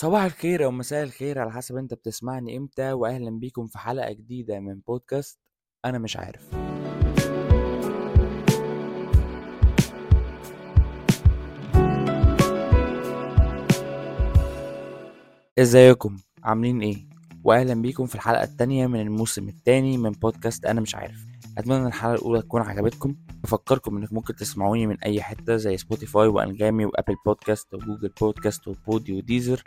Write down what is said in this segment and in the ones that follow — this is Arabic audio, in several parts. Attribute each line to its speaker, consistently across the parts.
Speaker 1: صباح الخير أو مساء الخير على حسب أنت بتسمعني إمتى واهلا بيكم في حلقة جديدة من بودكاست أنا مش عارف. إزيكم؟ عاملين إيه؟ واهلا بيكم في الحلقة التانية من الموسم التاني من بودكاست أنا مش عارف. أتمنى الحلقة الأولى تكون عجبتكم. بفكركم إنك ممكن تسمعوني من أي حتة زي سبوتيفاي وانجامي وأبل بودكاست وجوجل بودكاست وبودي وديزر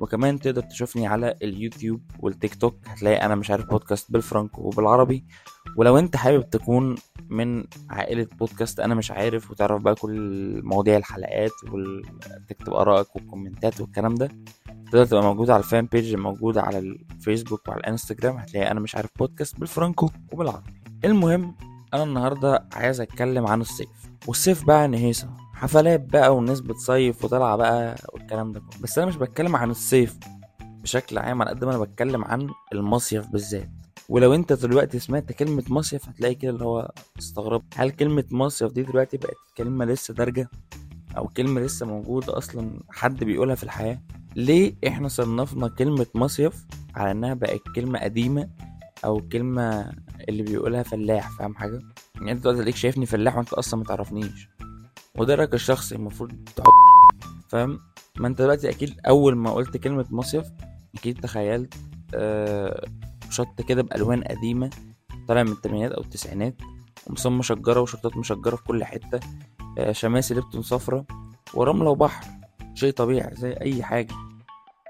Speaker 1: وكمان تقدر تشوفني على اليوتيوب والتيك توك هتلاقي أنا مش عارف بودكاست بالفرنكو بالعربي. ولو أنت حابب تكون من عائلة بودكاست أنا مش عارف وتعرف بقى كل مواضيع الحلقات وتكتب آرائك وال comments ات والكلام ده تقدر تبقى موجود على ال fan page موجودة على الفيسبوك وعلى الانستجرام هتلاقي أنا مش عارف بودكاست بالفرنكو وبالعربي. المهم أنا النهارده عايز أتكلم عن الصيف. والصيف بقى نهيصة. حفلات بقى والناس بتصيف وطالعة بقى والكلام ده كله. بس أنا مش بتكلم عن الصيف بشكل عام على قد ما أنا بتكلم عن المصيف بالذات. ولو أنت دلوقتي سمعت كلمة مصيف هتلاقي كده اللي هو استغرب. هل كلمة مصيف دي دلوقتي بقت كلمة لسه دارجة؟ أو كلمة لسه موجودة أصلا حد بيقولها في الحياة؟ ليه إحنا صنفنا كلمة مصيف على إنها بقت كلمة قديمة أو كلمة اللي بيقولها فلاح فاهم حاجة؟ يعني أنت دلوقتي ليك شايفني فلاح وأنت أصلا متعرفنيش وده رأيك الشخصي المفروض تحط فاهم؟ ما أنت دلوقتي أكيد أول ما قلت كلمة مصيف أكيد تخيلت آه شط كده بألوان قديمة طالع من الثمانينات أو التسعينات ومصمم مشجرة وشطات مشجرة في كل حتة آه شماسي لبتون صفرة ورملة وبحر شيء طبيعي زي أي حاجة.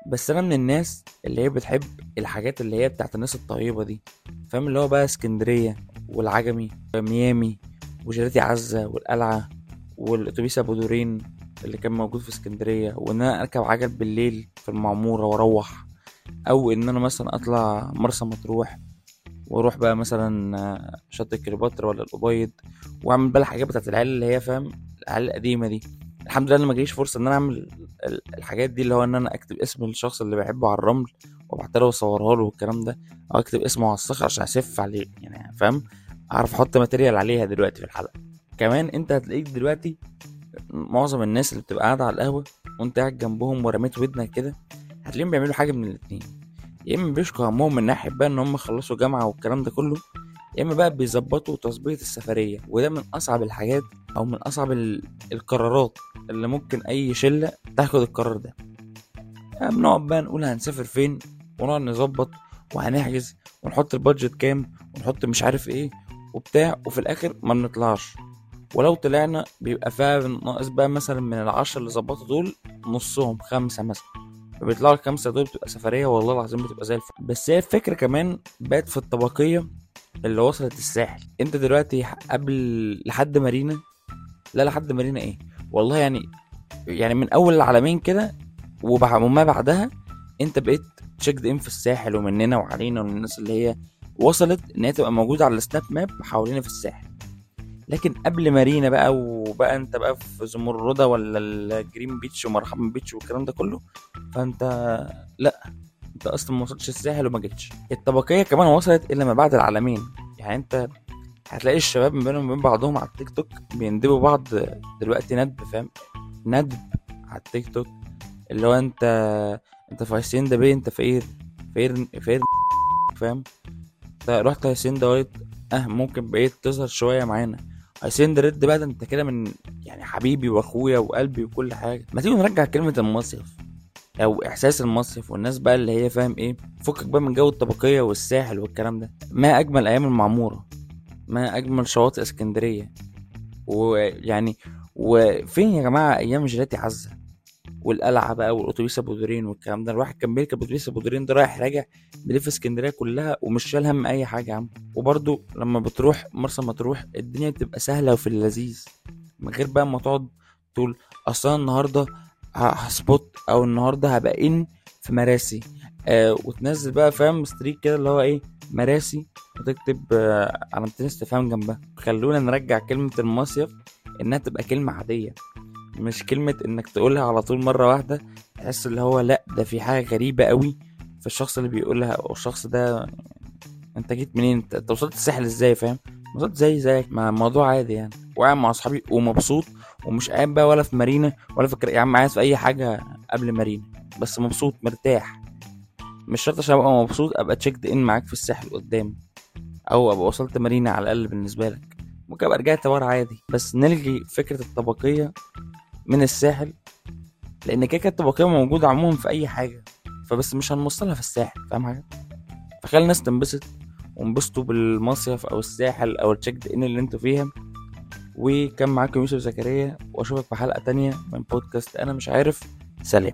Speaker 1: بس أنا من الناس اللي هي بتحب الحاجات اللي هي بتاعت الناس الطيبة دي فاهم؟ اللي هو بقى اسكندرية والعجمي وميامي وجيلاتي عزة والقلعة والأتوبيس أبو دورين اللي كان موجود في اسكندرية وإن أنا أركب عجل بالليل في المعمورة وأروح أو إن أنا مثلا أطلع مرسى مطروح وأروح بقى مثلا شط كليوباترا ولا الأبيض وأعمل بقى الحاجات بتاعت العيال اللي هي فاهم؟ العيال القديمة دي. الحمد لله أنا ما جاليش فرصة إن أنا أعمل الحاجات دي اللي هو ان أنا اكتب اسم الشخص اللي بحبه على الرمل وابعت له واصورها له والكلام ده أو اكتب اسمه على الصخر عشان اسف عليه يعني فاهم؟ اعرف أحط ماتيريال عليها دلوقتي في الحلقة. كمان انت هتلاقيك دلوقتي معظم الناس اللي بتبقى قاعدة على القهوة وانت قاعد جنبهم ورميت ودنك كده هتلاقيهم بيعملوا حاجة من الاتنين. يا إما بيشكوا همهم من ناحية بقى إن هم خلصوا جامعة والكلام ده كله يا إما بقى بيظبطوا تظبيط السفرية وده من أصعب الحاجات أو من أصعب القرارات اللي ممكن أي شلة تاخد القرار ده. بنقعد بقى نقول هنسافر فين ونقعد نظبط وهنحجز ونحط البادجت كام ونحط مش عارف إيه وبتاع وفي الآخر ما بنطلعش ولو طلعنا بيبقى فيها ناقص بقى مثلا من العشرة اللي ظبطوا دول نصهم خمسة مثلا. فبيطلعوا الخمسة دول بتبقى سفرية والله العظيم بتبقى زي الفل. بس هي الفكرة كمان بقت في الطبقية اللي وصلت الساحل. انت دلوقتي قبل لحد مارينا؟ لا لحد مارينا إيه؟ والله يعني يعني من أول العلمين كده وما بعدها أنت بقيت checked in في الساحل ومننا وعلينا ومن الناس اللي هي وصلت إن هي تبقى موجودة على ال Snap Map حوالينا في الساحل. لكن قبل مارينا بقى وبقى أنت بقى في زمردة ولا ال Green Beach ومرحبا Beach والكلام ده كله فأنت لأ أنت أصلا ما وصلتش الساحل وما جيتش. الطبقية كمان وصلت إلا ما بعد العلمين. يعني أنت هتلاقي الشباب من بينهم وبين بعضهم على التيك توك بيندبوا بعض دلوقتي ندب فاهم؟ ندب على التيك توك اللي هو أنت أنت في هيسين ده بيه أنت فقير فقير فقير فاهم؟ انت رحت هيسين ده قلت آه ممكن بقيت تظهر شوية معانا. هيسين ده رد بقى ده أنت كده من يعني حبيبي وأخويا وقلبي وكل حاجة. ما تيجي نرجع كلمة المصيف أو إحساس المصيف والناس بقى اللي هي فاهم إيه فكك بقى من جو الطبقية والساحل والكلام ده. ما أجمل أيام المعمورة ما أجمل شواطئ إسكندرية. ويعني وفين يا جماعة أيام جيلاتي عزة؟ والقلعة بقى والأتوبيس أبو دورين والكلام ده الواحد كان بيركب أتوبيس أبو دورين ده رايح راجع بيلف اسكندرية كلها ومش شايل هم أي حاجة يا عم. وبرده لما بتروح مرسى مطروح الدنيا بتبقى سهلة وفي اللذيذ من غير بقى ما تقعد تقول أصلا النهارده هسبوت أو النهارده هبقى in في مراسي. آه وتنزل بقى فاهم streak كده اللي هو إيه مراسي وتكتب آه علامتين استفهام جنبها. خلونا نرجع كلمة المصيف إنها تبقى كلمة عادية مش كلمة إنك تقولها على طول مرة واحدة تحس اللي هو لأ ده في حاجة غريبة قوي في الشخص اللي بيقولها أو الشخص ده أنت جيت منين؟ أنت وصلت الساحل إزاي؟ فاهم؟ وصلت زي زيك ما الموضوع عادي يعني. وقاعد مع أصحابي ومبسوط ومش قاعد بقى ولا في مارينا ولا فاكر يا عم عايز في أي حاجة قبل مارينا بس مبسوط مرتاح. مش شرط عشان أبقى مبسوط أبقى تشيكد ان معاك في الساحل قدام أو أبقى وصلت مارينا على الأقل بالنسبة لك. ممكن أبقى رجعت ورا عادي بس نلغي فكرة الطبقية من الساحل لأن كده الطبقية موجودة عموما في أي حاجة فبس مش هنوصلها في الساحل فاهم حاجة؟ فخلي الناس تنبسط وانبسطوا بالمصيف أو الساحل أو التشيك ان اللي أنتوا فيها. وكان معاكم يوسف زكريا وأشوفك في حلقة تانية من بودكاست أنا مش عارف سلام.